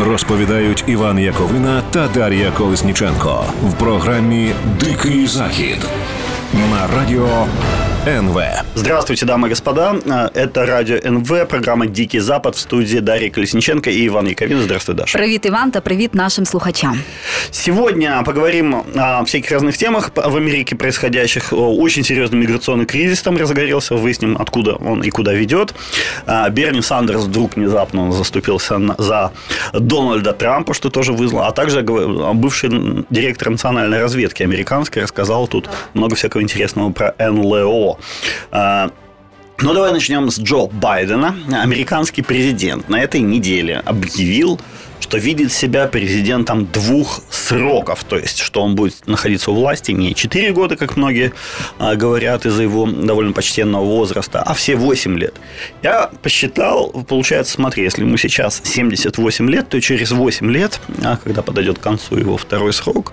Розповідають Іван Яковина та Дар'я Колесніченко в програмі Дикий Захід на радіо НВ. Здравствуйте, дамы и господа. Это радио НВ, программа «Дикий Запад» в студии Дарья Колесниченко и Иван Яковин. Здравствуй, Даша. Привіт, Іван, та привіт нашим слухачам. Сегодня поговорим о всяких разных темах в Америке происходящих. Очень серьезный миграционный кризис там разгорелся. Выясним, откуда он и куда ведет. А, Берни Сандерс вдруг внезапно заступился на- за Дональда Трампа, что тоже вызвало. А также говор- бывший директор национальной разведки американской рассказал тут много всякого интересного про НЛО. А, ну, давай начнем с Джо Байдена. Американский президент на этой неделе объявил, что видит себя президентом двух сроков. То есть, что он будет находиться у власти не 4 года, как многие а, говорят из-за его довольно почтенного возраста, а все 8 лет. Я посчитал, получается, смотри, если ему сейчас 78 лет, то через 8 лет, а, когда подойдет к концу его второй срок,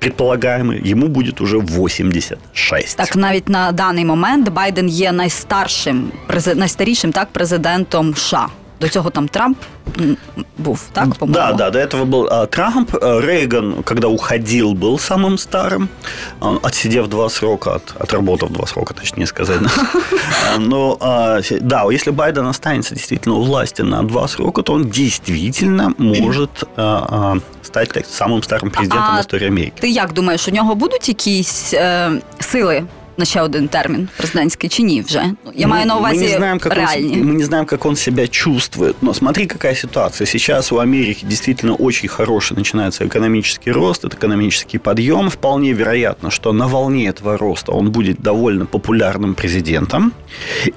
предполагаемый, ему будет уже 86. Так, навіть на даний момент Байден є найстаршим, прези- найстарішим так, президентом США. До цього там Трамп м, був, так? Да, По-моєму? да, до этого был а, Трамп. А, Рейган, когда уходил, был самым старым, а, отсидев два срока, от, отработав два срока, точнее сказать. да. А, Но, а, се- да, если Байден останется действительно у власти на два срока, то он действительно может а, а, стать так, самым старым президентом А в истории Америки. Ти як думаєш, у нього будуть якісь е, сили на ще один термін президентський чи ні вже? Ну, Я маю на Мы увазі не знаем, как он, реальні. мы не знаем, как он себя чувствует. Но смотри, какая ситуация. Сейчас у Америки действительно очень хороший начинается экономический рост, это экономический подъем. Вполне вероятно, что на волне этого роста он будет довольно популярным президентом.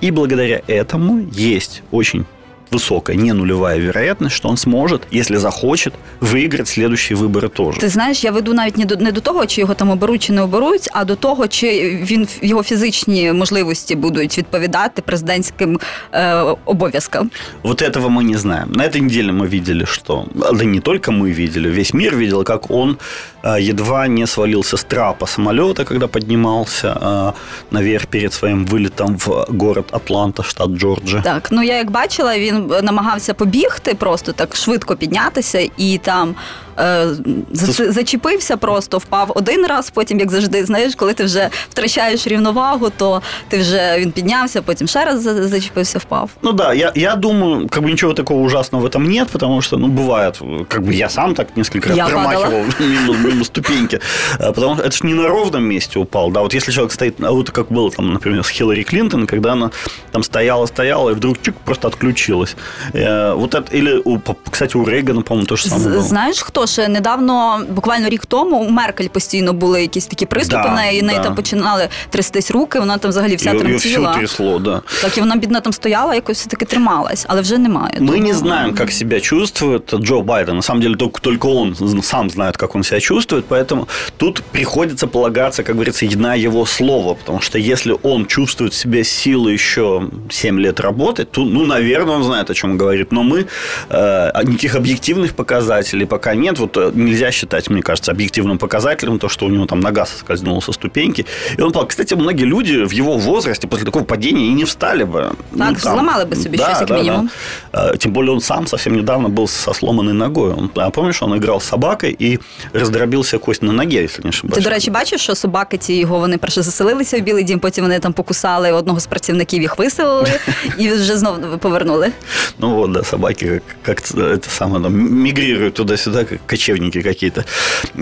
И благодаря этому есть очень высокая, не нулевая вероятность, что он сможет, если захочет, выиграть следующие выборы тоже. Ти знаєш, я веду навіть не до не до того, чи його там оберуть чи не оберуть, а до того, чи він його фізичні можливості будуть відповідати президентським е, обов'язкам. Вот этого мы не знаем. На этой неделе мы видели, что... Да не только мы видели, весь мир видел, как он э, едва не свалился с трапа самолета, когда поднимался э, наверх перед своим вылетом в город Атланта, штат Джорджия. Так, ну я як бачила, він намагався побігти, просто так швидко піднятися і там. е, зац- Зачепився просто, впав один раз, потім, як завжди, знаєш, коли ти вже втрачаєш рівновагу, то ти вже він піднявся, потім ще раз за- зачепився, впав. Ну да, я, я думаю, как бы ничего такого ужасного в этом нет, потому что, ну, бывает, как бы я сам так несколько раз Я промахивал мимо, мимо ступеньки, А, потому что это же не на ровном месте упал, да, вот если человек стоит, а вот как было там, например, с Хиллари Клинтон, когда она там стояла, стояла, и вдруг чик, просто отключилась. Э, Вот это, или, у, кстати, у Рейгана, по-моему, то же самое З- было. Знаєш, хто ще недавно, буквально рік тому, у Меркель постійно були якісь такі приступи, Да, в неї, в неї да. там починали трястись руки, вона там взагалі вся Ее, всю тремтіла. трясло, да. Так і вона бідна там стояла, якось все-таки трималась, але вже немає. Мы Тому- не знаем, как себя чувствует Джо Байден. На самом деле, только, только он з- сам знает, как он себя чувствует. Поэтому тут приходится полагаться, как говорится, на его слово. Потому что если он чувствует в себе силы еще 7 лет работать, то, ну, наверное, он знает, о чем говорит. Но мы э, никаких объективных показателей пока нет. Вот э, нельзя считать, мне кажется, объективным показателем то, что у него там нога соскользнула со ступеньки. И он, пал. кстати, многие люди в его возрасте после такого падения и не встали бы. Ну, Так, сломали бы себе щось, як мінімум. Э, Тем более он сам совсем недавно был со сломанной ногой. Он, а помнишь, он играл с собакой и раздробился кость на ноге, если не ошибаюсь. Ти, до речі, бачиш, що собаки ці його вони перше заселилися в Білий дім, потім вони там покусали одного з працівників, їх виселили і вже знову повернули. Ну вот, да, собаки как, как это самое, там, мигрируют туда-сюда, как кочевники какие-то.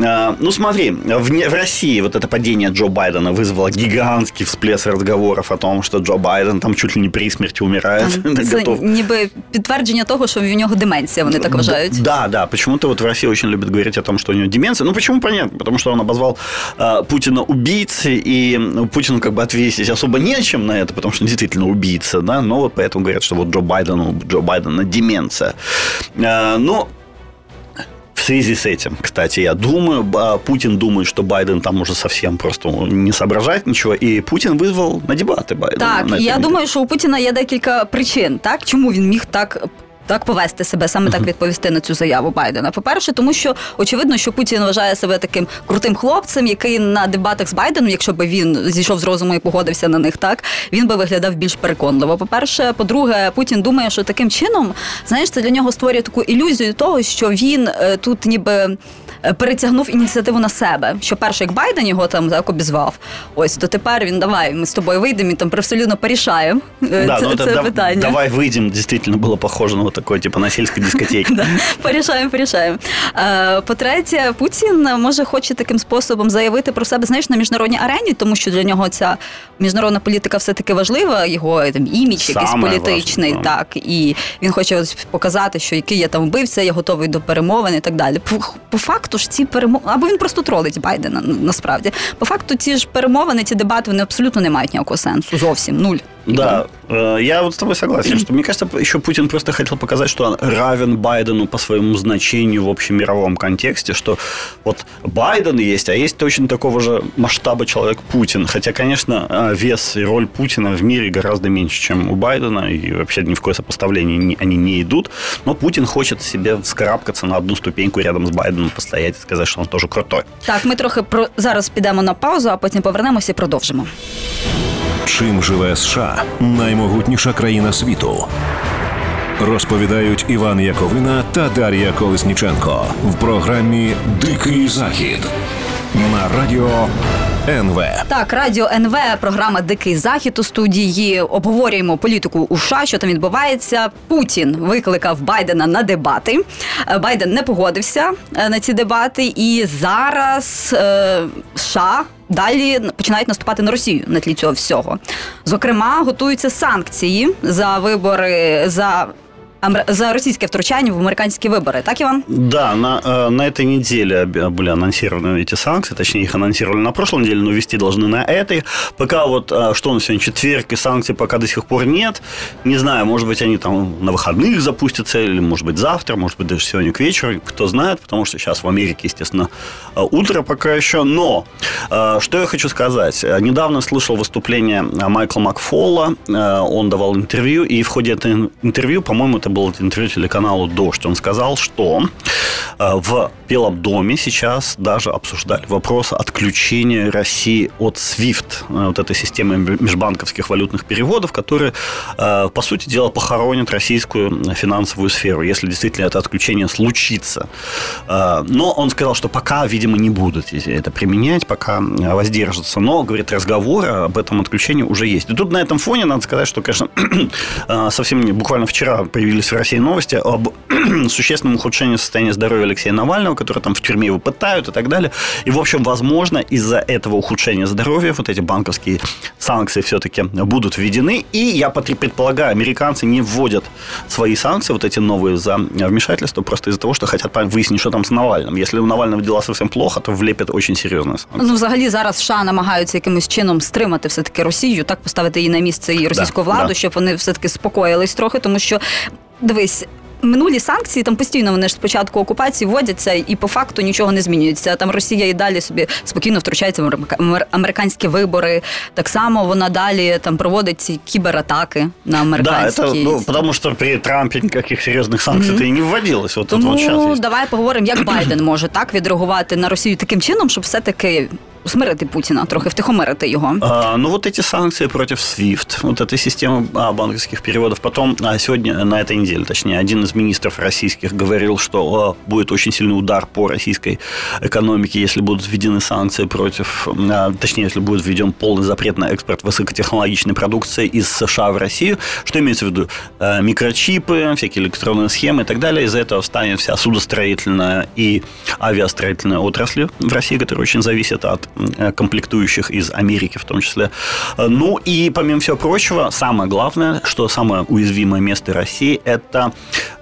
А, ну смотри, в, не- в России вот это падение Джо Байдена вызвало гигантский всплеск разговоров о том, что Джо Байден там чуть ли не при смерти умирает. Там, це готов ніби підтвердження того, що в нього деменція, вони так вважають. Да, да. Почему-то вот в России очень любят говорить о том, что у него деменция. Ну, почему понятно? Потому что он обозвал э, Путина убийцей, и ну, Путину как бы ответить особо нечем на это, потому что он действительно убийца, да. Но вот поэтому говорят, что вот Джо Байдену, Джо Байдена деменция. Э, но связи с этим, кстати, я думаю, а, Путин думает, что Байден там уже совсем просто не соображает ничего, и Путин вызвал на дебаты Байдена. Так, на і я этой думаю, що у Путіна є декілька причин, так чому він міг так. Так повести себе, саме так відповісти на цю заяву Байдена. По-перше, тому що очевидно, що Путін вважає себе таким крутим хлопцем, який на дебатах з Байденом, якщо б він зійшов з розуму і погодився на них, так він би виглядав більш переконливо. По-перше, по-друге, Путін думає, що таким чином, знаєш, це для нього створює таку ілюзію того, що він е, тут ніби е, перетягнув ініціативу на себе. Що перше, як Байден його там так обізвав, ось то тепер він давай, ми з тобою вийдемо і там абсолютно порішаємо е, Да, це, ну это це да- питання. давай выйдем, действительно было похоже на вот такое, типа на сельской дискотеке. Да, порішаємо, порішаємо. Е, По-третє, Путін може хоче таким способом заявити про себе, знаєш, на міжнародній арені, тому що для нього ця міжнародна політика все-таки важлива, його там імідж якийсь політичний, так і він хоче показати, що який я там вбивця, я готовий до перемовин і так далі. По, по факту ж ці перемовини, або він просто тролить Байдена насправді. По факту, ці ж перемовини, ці дебати, вони абсолютно не мають ніякого сенсу. Зовсім нуль. Да, э, я вот с тобой согласен, что мне кажется, еще Путин просто хотел показать, что он равен Байдену по своему значению в общемировом контексте, что вот Байден есть, а есть точно такого же масштаба человек Путин. Хотя, конечно, э, вес и роль Путина в мире гораздо меньше, чем у Байдена, и вообще ни в какое сопоставление не- они не идут. Но Путин хочет себе вскарабкаться на одну ступеньку рядом с Байденом, постоять и сказать, что он тоже крутой. Так, ми трохи про зараз підемо на паузу, а потім повернемося і продовжимо. Чим живе США Наймогутніша країна світу? Розповідають Іван Яковина та Дар'я Колесніченко в програмі Дикий Захід на радіо НВ. Так, радіо НВ, програма Дикий Захід у студії. Обговорюємо політику у США, що там відбувається. Путін викликав Байдена на дебати. Е, Байден не погодився е, на ці дебати, і зараз е, США. Далі починають наступати на Росію на тлі цього всього. Зокрема, готуються санкції за вибори за за російське втручання в американські вибори. Так, Іван? Да, на, э, на этой неделе об- были анонсированы эти санкции, точнее, их анонсировали на прошлой неделе, но вести должны на этой. Пока вот, э, что на сегодня, четверг, и санкций пока до сих пор нет. Не знаю, может быть, они там на выходных запустятся, или, может быть, завтра, может быть, даже сегодня к вечеру, кто знает, потому что сейчас в Америке, естественно, э, утро пока еще. Но, э, что я хочу сказать. Э, Недавно слышал выступление э, Майкла Макфола, Э, он давал интервью, и в ходе этого интервью, по-моему, это было интервью телеканалу «Дождь», он сказал, что э, в Белом доме сейчас даже обсуждали вопрос отключения России от SWIFT, э, вот этой системы межбанковских валютных переводов, которая, э, по сути дела, похоронит российскую финансовую сферу, если действительно это отключение случится. Но он сказал, что пока, видимо, не будут это применять, пока воздержатся. Но, говорит, разговоры об этом отключении уже есть. И тут на этом фоне надо сказать, что, конечно, совсем буквально вчера появились в России новости об существенном ухудшении состояния здоровья Алексея Навального, который там в тюрьме его пытают и так далее. И, в общем, возможно, из-за этого ухудшения здоровья вот эти банковские санкции все-таки будут введены. И я пот- предполагаю, американцы не вводят свои санкции, вот эти новые за вмешательство, просто из-за того, что хотят понять- выяснить, что там с Навальным. Если у Навального дела совсем плохо, то влепят очень серьезные санкции. Ну, взагалі, зараз США намагаються якимось чином стримати все таки Росію, так поставити її на місце і російську Да, владу, да. щоб вони все таки спокоїлись трохи, тому що дивись. Минулі санкції там постійно вони ж спочатку окупації вводяться, і по факту нічого не змінюється. Там Росія і далі собі спокійно втручається в америка- американські вибори. Так само вона далі там проводить ці кібератаки на Да, американські. это ну, потому что при Трампе никаких серьезных санкций-то и не вводилось. Вот Тому вот сейчас давай поговоримо, як Байден може так відреагувати на Росію таким чином, щоб все таки усмирити Путіна, трохи втихомирити його. А, ну, вот эти санкции против SWIFT, вот этой системы а, банковских переводов. Потом, а, сегодня, на этой неделе, точнее, один из министров российских говорил, что а, будет очень сильный удар по российской экономике, если будут введены санкции против, а, точнее, если будет введен полный запрет на экспорт высокотехнологичной продукции из США в Россию. Что имеется в виду? А, микрочипы, всякие электронные схемы и так далее. Из-за этого станет вся судостроительная и авиастроительная отрасли в России, которые очень зависят от комплектующих из Америки в том числе. Э, Ну и помимо всего прочего, самое главное, что самое уязвимое место России, это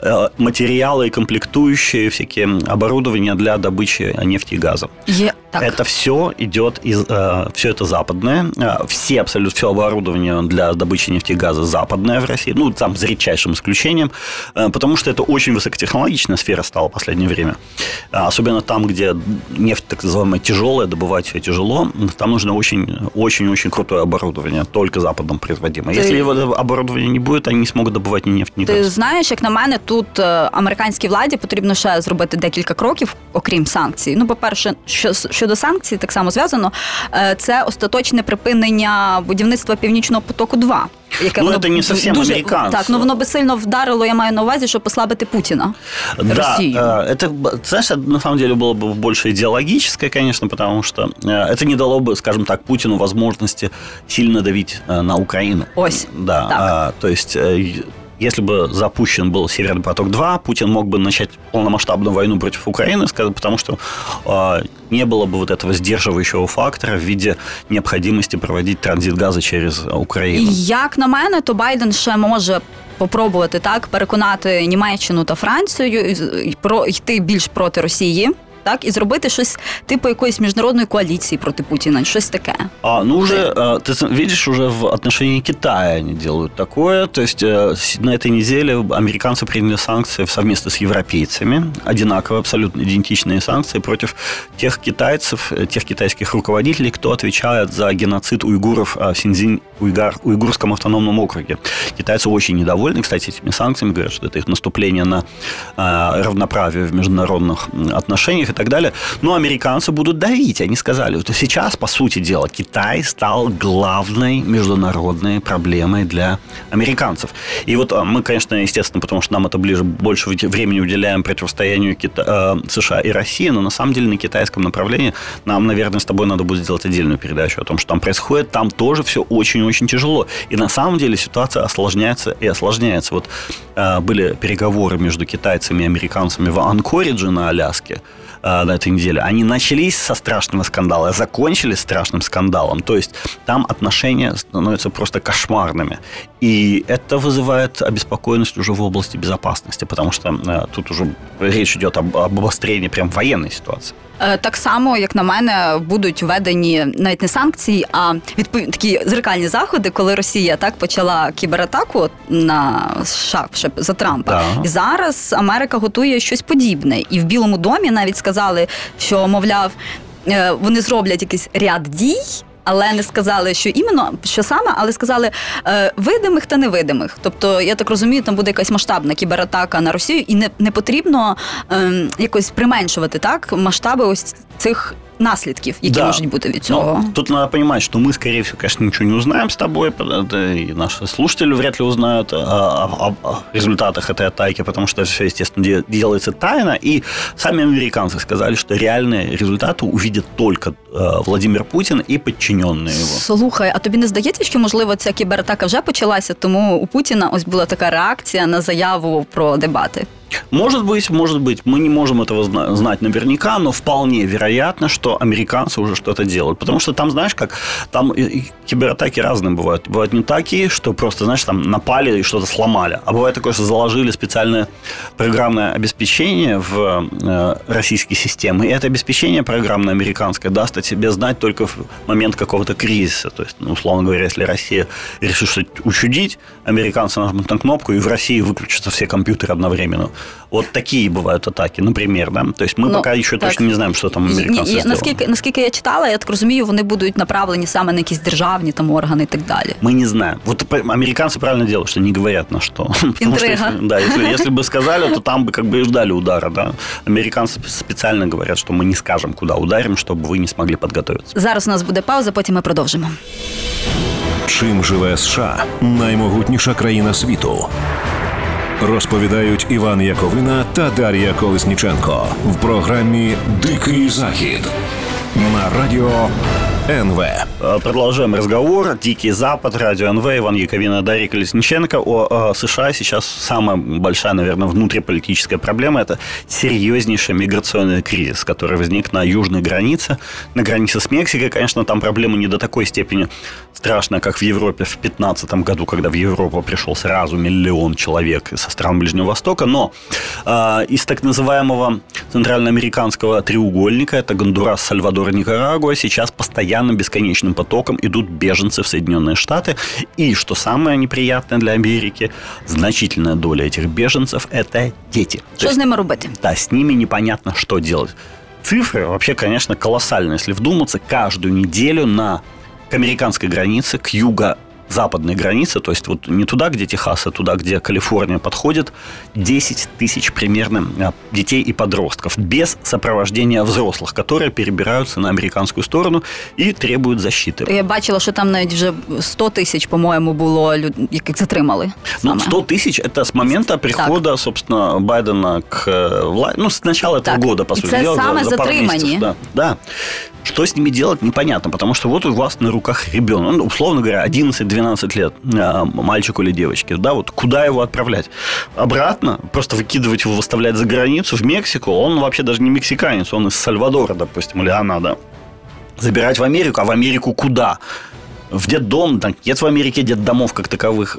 э, материалы и комплектующие, всякие оборудования для добычи нефти и газа. Є Так. Это все идет из, э, все это западное, Э, все абсолютно все оборудование для добычи нефти и газа западное в России, ну там за редчайшим исключением, э, потому что это очень высокотехнологичная сфера стала в последнее время, А особенно там, где нефть так называемая тяжелая, добывать ее тяжело, там нужно очень очень очень крутое оборудование, только западом производимое. Ти- Если его оборудования не будет, они не смогут добывать ни нефть, ни Ти газ. знаєш, як на мене, тут е, американській владі потрібно ще зробити декілька кроків, окрім санкцій. Ну, по-перше, що щодо санкцій, так само зв'язано, е, це остаточне припинення будівництва північного потоку 2 Яке Ну, воно це не зовсім дуже американське. так, ну воно би сильно вдарило. Я маю на увазі, щоб послабити Путіна. Да, Россию. э, это, б- знаешь, это на самом деле было бы больше идеологическое, конечно, потому что э, это не дало бы, скажем так, Путину возможности сильно давить э, на Украину. Ось. Да, Так. а, то есть э, й- если бы запущен был Северный поток-2, Путин мог бы начать полномасштабную войну против Украины, ска- потому что э, не было бы вот этого сдерживающего фактора в виде необходимости проводить транзит газа через э, Украину. І як на мене, то Байден ще може. Попробувати так переконати Німеччину та Францію і- і про йти більш проти Росії, так і зробити щось типу якоїсь міжнародної коаліції проти Путіна, щось таке. А, ну, уже, э, ты с- видишь, уже в отношении Китая они делают такое. То есть э, с- на этой неделе американцы приняли санкции совместно с европейцами, одинаковые, абсолютно идентичные санкции против тех китайцев, э, тех китайских руководителей, кто отвечает за геноцид уйгуров а, в Синьцзинь, уйгар, уйгурском автономном округе. Китайцы очень недовольны, кстати, этими санкциями, говорят, что это их наступление на а, равноправие в международных м, отношениях и так далее. Но американцы будут давить. Они сказали, что сейчас, по сути дела, Китай стал главной международной проблемой для американцев. И вот а, мы, конечно, естественно, потому что нам это ближе, больше времени уделяем противостоянию Кита- э, США и России, но на самом деле на китайском направлении нам, наверное, с тобой надо будет сделать отдельную передачу о том, что там происходит. Там тоже все очень-очень тяжело. И на самом деле ситуация осложняется и осложняется. Вот э, были переговоры между китайцами и американцами в Анкоридже на Аляске э, на этой неделе. Они начались со страшного скандала, закончились страшным скандалом. То есть там отношения становятся просто кошмарными. И это вызывает обеспокоенность уже в области безопасности, потому что э, тут уже речь идет об обострении прям военной ситуации. Е, Так само, як на мене, будуть введені навіть не санкції, а відпов... такі зеркальні заходи, коли Росія так почала кібератаку на США ще за Трампа. Да. І зараз Америка готує щось подібне. І в Білому домі навіть сказали, що мовляв, е, вони зроблять якийсь ряд дій. Але не сказали, що іменно що саме, але сказали е, видимих та невидимих. Тобто, я так розумію, там буде якась масштабна кібератака на Росію, і не, не потрібно е, якось применшувати так масштаби ось цих наслідків, які Да. можуть бути від цього. Но тут надо понимать, что мы, скорее всего, конечно, ничего не узнаем с тобой, да и наши слушатели вряд ли узнают о, о- о- о результатах этой атаки, потому что все, естественно, де- делается тайно. И сами американцы сказали, что реальные результаты увидят только э, Владимир Путин и подчиненные его. Слухай, а тобі не здається, що можливо ця кібератака вже почалася, тому у Путіна ось була така реакція на заяву про дебати. Может быть, может быть, мы не можем этого зна- знать наверняка, но вполне вероятно, что американцы уже что-то делают. Потому что там, знаешь, как там кибератаки разные бывают. Бывают не такие, что просто, знаешь, там напали и что-то сломали. А бывает такое, что заложили специальное программное обеспечение в э, российские системы. И это обеспечение программное американское даст о себе знать только в момент какого-то кризиса. То есть, ну, условно говоря, если Россия решит что-то учудить, американцы нажмут на кнопку, и в России выключатся все компьютеры одновременно. Вот такие бывают атаки, например, да. То есть мы Ну, пока еще так. точно не знаем, что там І- американцы і, сделали. наскільки, наскільки я читала, я так розумію, вони будуть направлені саме на якісь державні там органи і так далі. Мы не знаем. Вот по- американцы правильно делают, что не говорят на что. Потому что Интрига. если- да, если, если бы сказали, то там бы как бы и ждали удара, да. Американцы специально говорят, что мы не скажем, куда ударим, чтобы вы не смогли подготовиться. Зараз у нас буде пауза, потім ми продовжимо. Чим живе США наймогутніша країна світу? Розповідають Іван Яковина та Дар'я Колесніченко в програмі Дикий Захід на радіо НВ. Э, Продолжаем разговор. Дикий Запад, Радио НВ, Иван Яковина, Дарья Колесниченко. О э, США сейчас самая большая, наверное, внутриполитическая проблема – это серьезнейший миграционный кризис, который возник на южной границе, на границе с Мексикой. Конечно, там проблема не до такой степени страшная, как в Европе в 2015 году, когда в Европу пришел сразу миллион человек со стран Ближнего Востока. Но э, из так называемого центральноамериканского треугольника, это Гондурас, Сальвадор Никарагуа, сейчас постоянно бесконечным потоком идут беженцы в Соединенные Штаты. И, что самое неприятное для Америки, значительная доля этих беженцев – это дети. То Що з есть, ними робити? да, с ними непонятно, что делать. Цифры вообще, конечно, колоссальные. Если вдуматься, каждую неделю на к американской границе, к юго-западной границе, то есть вот не туда, где Техас, а туда, где Калифорния подходит, 10 тысяч примерно а, детей и подростков без сопровождения взрослых, которые перебираются на американскую сторону и требуют защиты. Я бачила, що там навіть вже 100 тисяч, по-моєму, було люд, яких затримали. Ну, саме. 100 тысяч это с момента прихода, собственно, Байдена к э, власти. Ну, с начала этого Так. года, по сути это дела, за, за пару затримание. месяцев. Да, да. Что с ними делать, непонятно, потому что вот у вас на руках ребенок, ну, условно говоря, 11-12 лет а, мальчику или девочке, да, вот куда его отправлять? Обратно, просто выкидывать его, выставлять за границу, в Мексику, он вообще даже не мексиканец, он из Сальвадора, допустим, или она, да. Забирать в Америку, а в Америку куда? в детдом, так, нет в Америке детдомов как таковых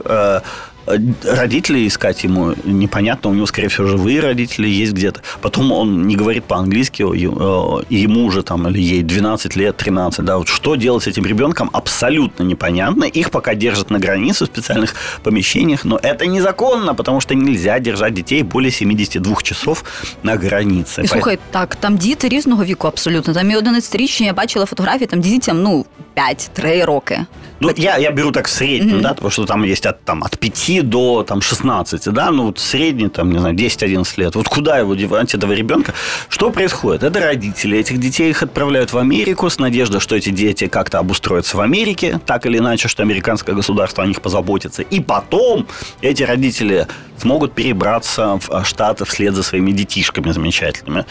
Э, э, Родителей искать ему непонятно, у него, скорее всего, живые родители есть где-то. Потом он не говорит по-английски, е- э, и ему уже там или ей 12 лет, 13, да, вот что делать с этим ребенком абсолютно непонятно. Их пока держат на границе в специальных помещениях, но это незаконно, потому что нельзя держать детей более 72 часов на границе. І слухай, так, там діти різного віку абсолютно. Там і 11-річні, я бачила фотографії, там дітям, ну, 5-3 роки. Ну, я, я беру так в среднем, да, потому что там есть от, там, от 5 до там, 16, да, ну, вот средний, там, не знаю, 10-11 лет. Вот куда его девать, этого ребенка? Что происходит? Это родители этих детей, их отправляют в Америку с надеждой, что эти дети как-то обустроятся в Америке, так или иначе, что американское государство о них позаботится. И потом эти родители смогут перебраться в а, Штаты вслед за своими детишками замечательными.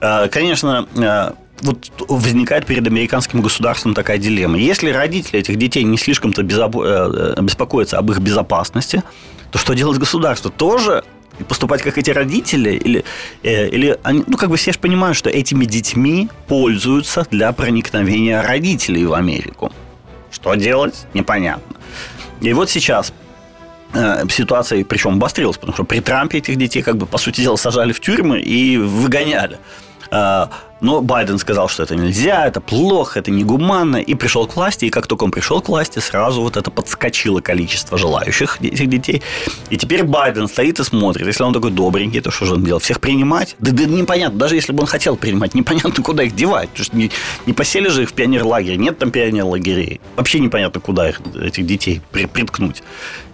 Э, Конечно, э, вот возникает перед американским государством такая дилемма. Если родители этих детей не слишком-то безобо- э, э, беспокоятся об их безопасности, то что делать государство? Тоже поступать как эти родители? Или, э, или они, ну, как бы все же понимают, что этими детьми пользуются для проникновения родителей в Америку. Что делать? Непонятно. И вот сейчас ситуация, причем обострилась, потому что при Трампе этих детей, как бы, по сути дела, сажали в тюрьмы и выгоняли. Э, Но Байден сказал, что это нельзя, это плохо, это негуманно, и пришел к власти, и как только он пришел к власти, сразу вот это подскочило количество желающих этих детей. И теперь Байден стоит и смотрит, если он такой добренький, то что же он делает? Всех принимать? Да, да непонятно, даже если бы он хотел принимать, непонятно, куда их девать. Потому что не, не посели же их в пионерлагере, нет там пионерлагерей. Вообще непонятно, куда их, этих детей при- приткнуть.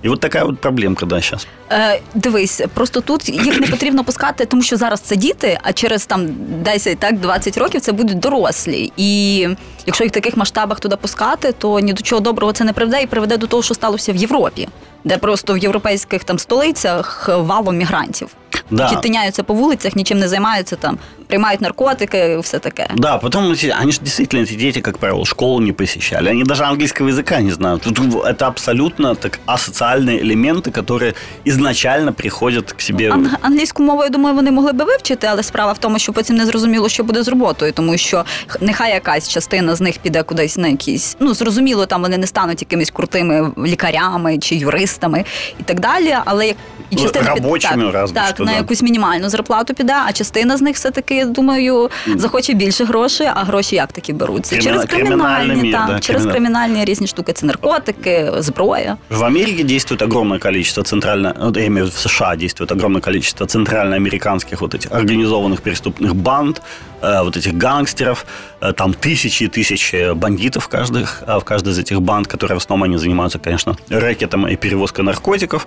И вот такая вот проблемка, да, сейчас. Е, дивись, просто тут їх не потрібно пускати, тому що зараз це діти, а через там 10, так, 20 років це будуть дорослі. І якщо їх в таких масштабах туди пускати, то ні до чого доброго це не приведе і приведе до того, що сталося в Європі, де просто в європейських там столицях валом мігрантів Да. Які тиняються по вулицях, нічим не займаються, там приймають наркотики, все таке. Да, потом эти- они же действительно, эти дети, как правило, школу не посещали. Они даже английского языка не знают. Тут это абсолютно так асоциальные элементы, которые изначально приходят к себе. Ан- англійську мову, я думаю, вони могли би вивчити, але справа в тому, що потім не зрозуміло, що буде з роботою, тому що х- нехай якась частина з них піде кудись на якісь. Ну зрозуміло, там вони не стануть якимись крутими лікарями чи юристами і так далі. Але як і Ну, частина під- робочими так, разве так що, на да. якусь мінімальну зарплату піде, а частина з них все таки, думаю, захоче більше грошей. А гроші як такі беруться? Криміна- Через кримінальні, кримінальний, так, да, через кримінал- кримінальні різні штуки. Це наркотики, зброя. В Америке действует огромное количество центрально, вот я имею в виду в США действует огромное количество центральноамериканских вот этих организованных преступных банд, э, вот этих гангстеров, Э, там тысячи и тысячи бандитов в, каждых, э, в каждой из этих банд, которые в основном они занимаются, конечно, рэкетом и перевозкой наркотиков.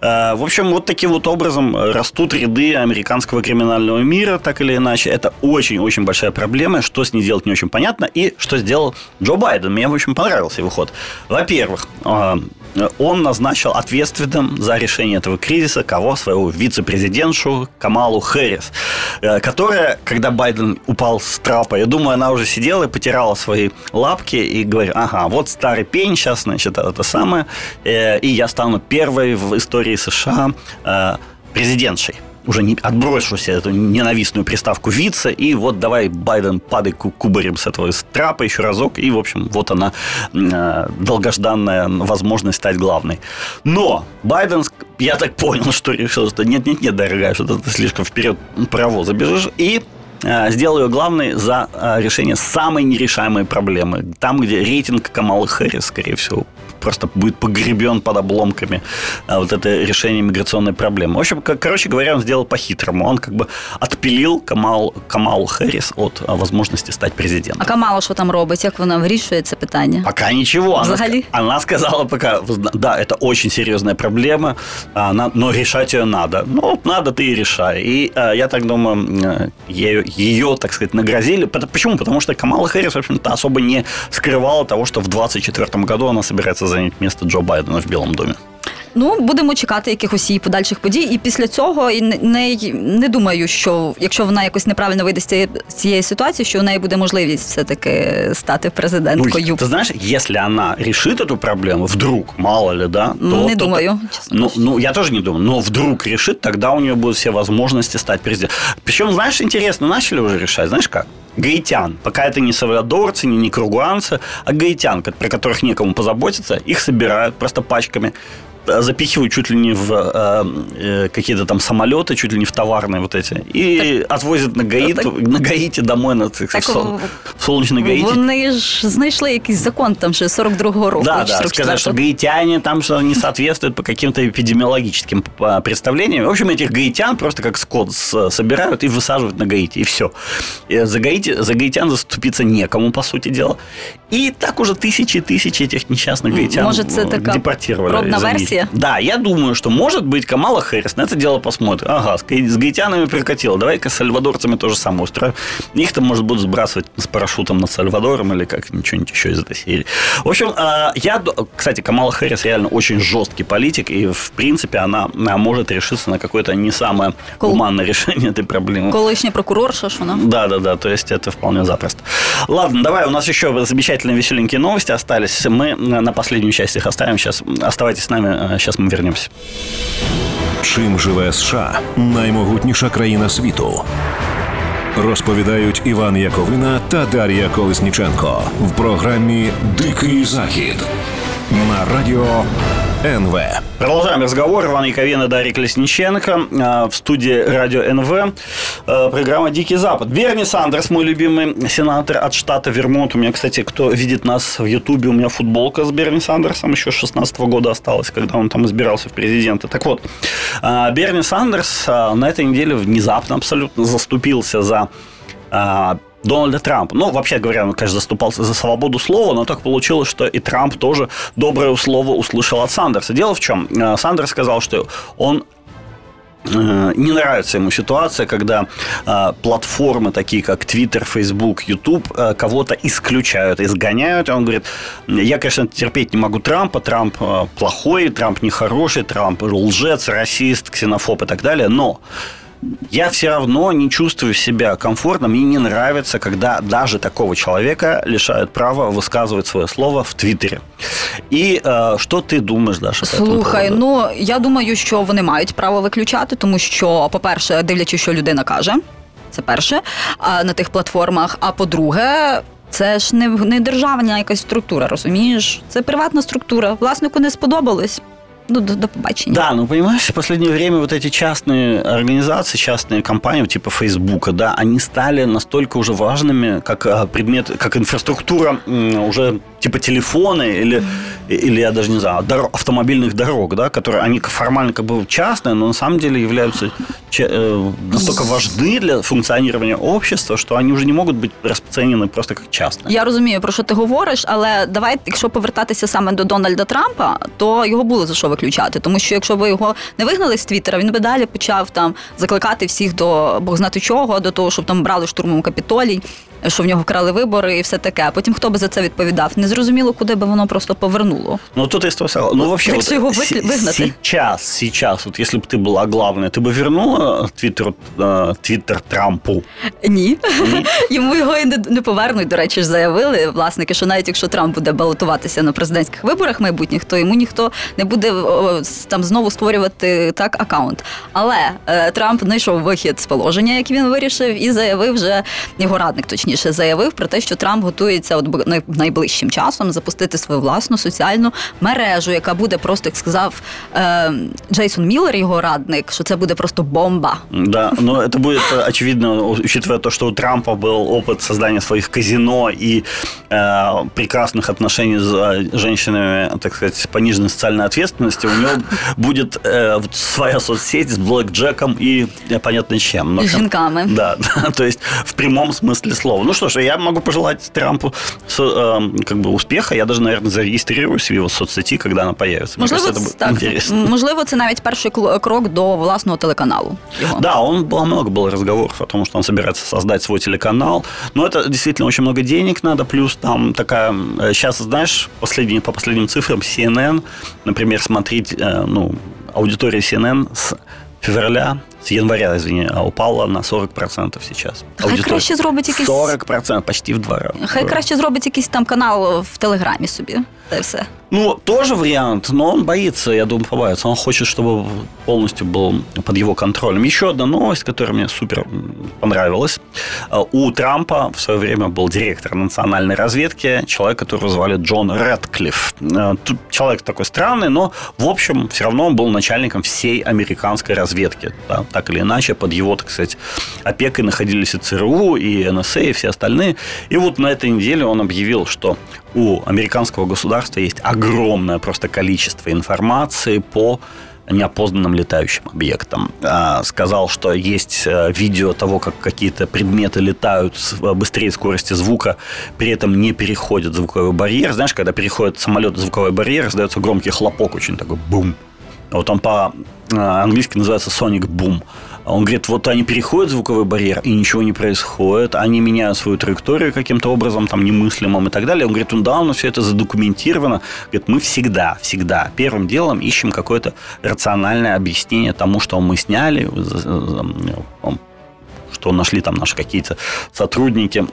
Э, В общем, вот таким вот образом э, растут ряды американского криминального мира, так или иначе. Это очень-очень большая проблема. Что с ней делать не очень понятно. И что сделал Джо Байден. Мне, в общем, понравился его ход. Во-первых, э, э, он назначил ответственным за решение этого кризиса кого? Своего вице-президентшу Камалу Хэрис, э, которая, когда Байден упал с трапа, я думаю, она уже сидела и потирала свои лапки и говорит, ага, вот старый пень, сейчас, значит, это самое, э, и я стану первой в истории США президентшей уже не отбросившуюся эту ненавистную приставку вице, и вот давай, Байден, падай кубарем с этого трапа еще разок, и, в общем, вот она, э, долгожданная возможность стать главной. Но Байден, я так понял, что решил, что нет-нет-нет, дорогая, что ты слишком вперед паровоза бежишь, и э, сделал ее главной за э, решение самой нерешаемой проблемы. Там, где рейтинг Камалы Хэрис, скорее всего, просто будет погребен под обломками а, вот это решение миграционной проблемы. В общем, как, короче говоря, он сделал по-хитрому. Он как бы отпилил Камал, Камалу Хэрис от а, возможности стать президентом. А Камала що там робить? Як вона вирішує це питання? Пока ничего. Она, Взагалі? она сказала пока, да, это очень серьезная проблема, она, но решать ее надо. Ну, вот надо, ты и решай. И а, я так думаю, ее, ее, так сказать, нагрозили. Почему? Потому что Камала Хэрис, в общем-то, особо не скрывала того, что в 2024 году она собирается зайняти місце Джо Байдена в Білому домі. Ну, будемо чекати якихось її подальших подій. І після цього і не, не, не думаю, що якщо вона якось неправильно вийде з цієї, цієї ситуації, що у неї буде можливість все-таки стати президенткою. Ну, ти знаєш, якщо вона рішить цю проблему, вдруг, мало ли, да, то... Не то, думаю, честно ну, ну, я тоже не думаю, но вдруг решит, тогда у нее будут все возможности стать президентом. Причем, знаешь, интересно, начали уже решать, знаешь как? гаитян. Пока это не савадорцы, не никругуанцы, а гаитян, про которых некому позаботиться, их собирают просто пачками запихивают чуть ли не в э, э, какие-то там самолеты, чуть ли не в товарные вот эти, и так, отвозят на Гаїт, так, на Гаїті домой на цих так, сол, солнечний Гаїті. Вони ж знайшли якийсь закон там ще 42-го року. Да, да, сказать, что гаитяне там что не соответствуют по каким-то эпидемиологическим представлениям. В общем, этих гаитян просто как скот собирают и высаживают на Гаити, и все. И за, Гаити, за гаитян заступиться некому, по сути дела. И так уже тысячи и тысячи этих несчастных гаитян Может, это депортировали. Пробна версия да, я думаю, что может быть Камала Хэрис на это дело посмотрит. Ага, с, гаитянами прикатила. Давай-ка с сальвадорцами тоже самое устроим. Их там, может, будут сбрасывать с парашютом над Сальвадором или как ничего-нибудь еще из этой серии. В общем, а, я, кстати, Камала Хэрис реально очень жесткий политик, и, в принципе, она может решиться на какое-то не самое Кол... гуманное решение этой проблемы. Колышняя прокурорша, что она? Да, да, да, то есть это вполне запросто. Ладно, давай, у нас еще замечательные веселенькие новости остались. Мы на последнюю часть их оставим сейчас. Оставайтесь с нами Зараз ми вернемся. Чим живе США наймогутніша країна світу? Розповідають Іван Яковина та Дар'я Колесніченко в програмі Дикий Захід на радіо НВ. Продолжаем разговор. Иван Яковина, Дарья Колесниченко. А, в студии радио НВ. А, программа «Дикий Запад». Берни Сандерс, мой любимый сенатор от штата Вермонт. У меня, кстати, кто видит нас в Ютубе, у меня футболка с Берни Сандерсом еще с 16 года осталась, когда он там избирался в президенты. Так вот, а, Берни Сандерс на этой неделе внезапно абсолютно заступился за Дональда Трампа. Ну, вообще говоря, он, конечно, заступался за свободу слова, но так получилось, что и Трамп тоже доброе слово услышал от Сандерса. Дело в чем? Э, Сандерс сказал, что он э, не нравится ему ситуация, когда э, платформы такие как Twitter, Facebook, YouTube э, кого-то исключают, изгоняют. И он говорит, я, конечно, терпеть не могу Трампа, Трамп э, плохой, Трамп нехороший, Трамп лжец, расист, ксенофоб и так далее, но я все равно не чувствую себя комфортно. Мне не нравится, когда даже такого человека лишают права высказывать свое слово в Твиттере. І е, що ти думаєш, Даша? Слухай, ну я думаю, що вони мають право виключати, тому що, по-перше, дивлячись, що людина каже, це перше, на тих платформах. А по-друге, це ж не не державна якась структура, розумієш? Це приватна структура. Власнику не сподобалось. Ну, до, до побачення. Да, ну понимаешь, в последнее время вот эти частные организации, частные компании, типа Фейсбука, да, они стали настолько уже важными, как а, предмет, как инфраструктура уже типа телефоны или, или я даже не знаю, дор- автомобильных дорог, да, которые они формально как бы частные, но на самом деле являются э, настолько важны для функціонування общества, що вони вже не можуть бути розцінені просто як частні. Я розумію, про що ти говориш, але давай, якщо повертатися саме до Дональда Трампа, то його було за що виключати. Тому що якщо ви його не вигнали з Твіттера, він би далі почав там закликати всіх до Бог знати чого, до того, щоб там брали штурмом капітолій. що в нього вкрали вибори і все таке. А потім хто би за це відповідав? Незрозуміло, куди би воно просто повернуло. Ну, тут есть того Ну, вообще, Так вот что его се- вы- выгнать? сейчас, сейчас, вот если бы ты была главная, ты бы вернула твиттер, э, твиттер Трампу? Ні. Йому його і не, не повернуть. До речі, ж заявили власники, що навіть якщо Трамп буде балотуватися на президентських виборах майбутніх, то йому ніхто не буде о, с- там знову створювати так акаунт. Але е, Трамп знайшов вихід з положення, як він вирішив, і заявив вже його радник, точніше, заявив про те, що Трамп готується от б- най- найближчим часом запустити свою власну соціальну мережу, яка буде просто, як сказав е, Джейсон Міллер, його радник, що це буде просто бомба. Да, но это будет э, очевидно, учитывая то, что у Трампа был опыт создания своих казино и э, прекрасных отношений с э, женщинами, так сказать, с пониженной социальной ответственностью, у него будет э, вот своя соцсеть с блэкджеком и э, понятно чем. Но И с жінками. Да, да, то есть в прямом смысле слова. Ну что ж, я могу пожелать Трампу со- э, как бы успеха. Я даже, наверное, зарегистрируюсь в его соцсети, когда она появится. Мне Можливо, кажется, это це- будет так, интересно. Можливо, це навіть перший крок до власного телеканалу. Його. Да, он было много было разговоров о том, что он собирается создать свой телеканал. Но это действительно очень много денег надо. Плюс там такая... Сейчас, знаешь, последние, по последним цифрам CNN, например, смотреть, э, ну, аудитория CNN с февраля, з января, извини, упала на 40% сейчас. Хай краще зробить якийсь- 40%, почти в два раза. Хай краще зробить якийсь там канал в Телеграмі собі. Та все. Ну, тоже вариант, но он боится, я думаю, побоится. Он хочет, чтобы полностью был под его контролем. Еще одна новость, которая мне супер понравилась. А, У Трампа в свое время был директор национальной разведки, человек, которого звали Джон Рэдклифф. А, Человек такой странный, но, в общем, все равно он был начальником всей американской разведки. да, так или иначе, под его, так сказать, опекой находились и ЦРУ, и НСА, и все остальные. И вот на этой неделе он объявил, что у американского государства есть огромное просто количество информации по неопознанным летающим объектам. А, Сказал, что есть э, видео того, как какие-то предметы летают э, быстрее скорости звука, при этом не переходят звуковой барьер. Знаешь, когда переходит самолет звуковой барьер, раздается громкий хлопок, очень такой бум. Вот он по-английски называется Sonic Boom. Он говорит, вот они переходят звуковой барьер, и ничего не происходит. Они меняют свою траекторию каким-то образом, там, немыслимым и так далее. Он говорит, ну да, у нас все это задокументировано. Говорит, мы всегда, всегда первым делом ищем какое-то рациональное объяснение тому, что мы сняли, что нашли там наши какие-то сотрудники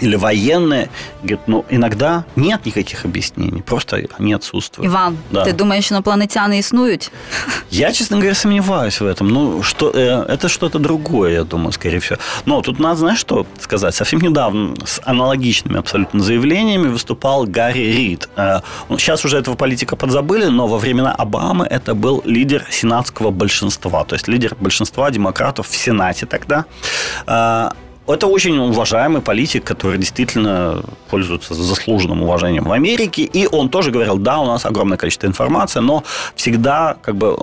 или военные, говорит, ну, иногда нет никаких объяснений, просто они отсутствуют. Іван, Да. ти думаєш, що інопланетяни існують? Я, честно говоря, сомневаюсь в этом. Ну, что, э, это что-то другое, я думаю, скорее всего. Но тут надо, знаешь, что сказать? Совсем недавно с аналогичными абсолютно заявлениями выступал Гарри Рид. Э, ну, сейчас уже этого политика подзабыли, но во времена Обамы это был лидер сенатского большинства, то есть лидер большинства демократов в Сенате тогда. Э, это очень уважаемый политик, который действительно пользуется заслуженным уважением в Америке. И он тоже говорил, да, у нас огромное количество информации, но всегда как бы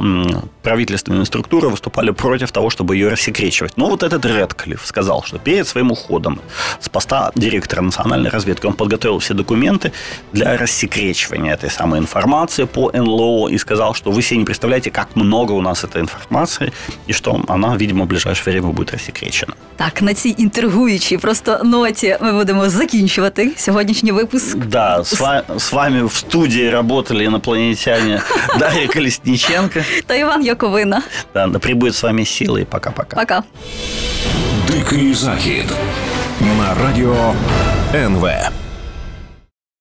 правительственные структуры выступали против того, чтобы ее рассекречивать. Но вот этот Редклифф сказал, что перед своим уходом с поста директора национальной разведки он подготовил все документы для рассекречивания этой самой информации по НЛО и сказал, что вы себе не представляете, как много у нас этой информации, и что она, видимо, в ближайшее время будет рассекречена. Так, на цій інтригуючій просто ноті ми будемо закінчувати сьогоднішній випуск. Да, с вами, с вами в студии работали инопланетяне Дарья Колесниченко. Та Іван Яковина. Да, да прибудет с вами силы пока-пока. Пока. Дикий захід на радіо НВ.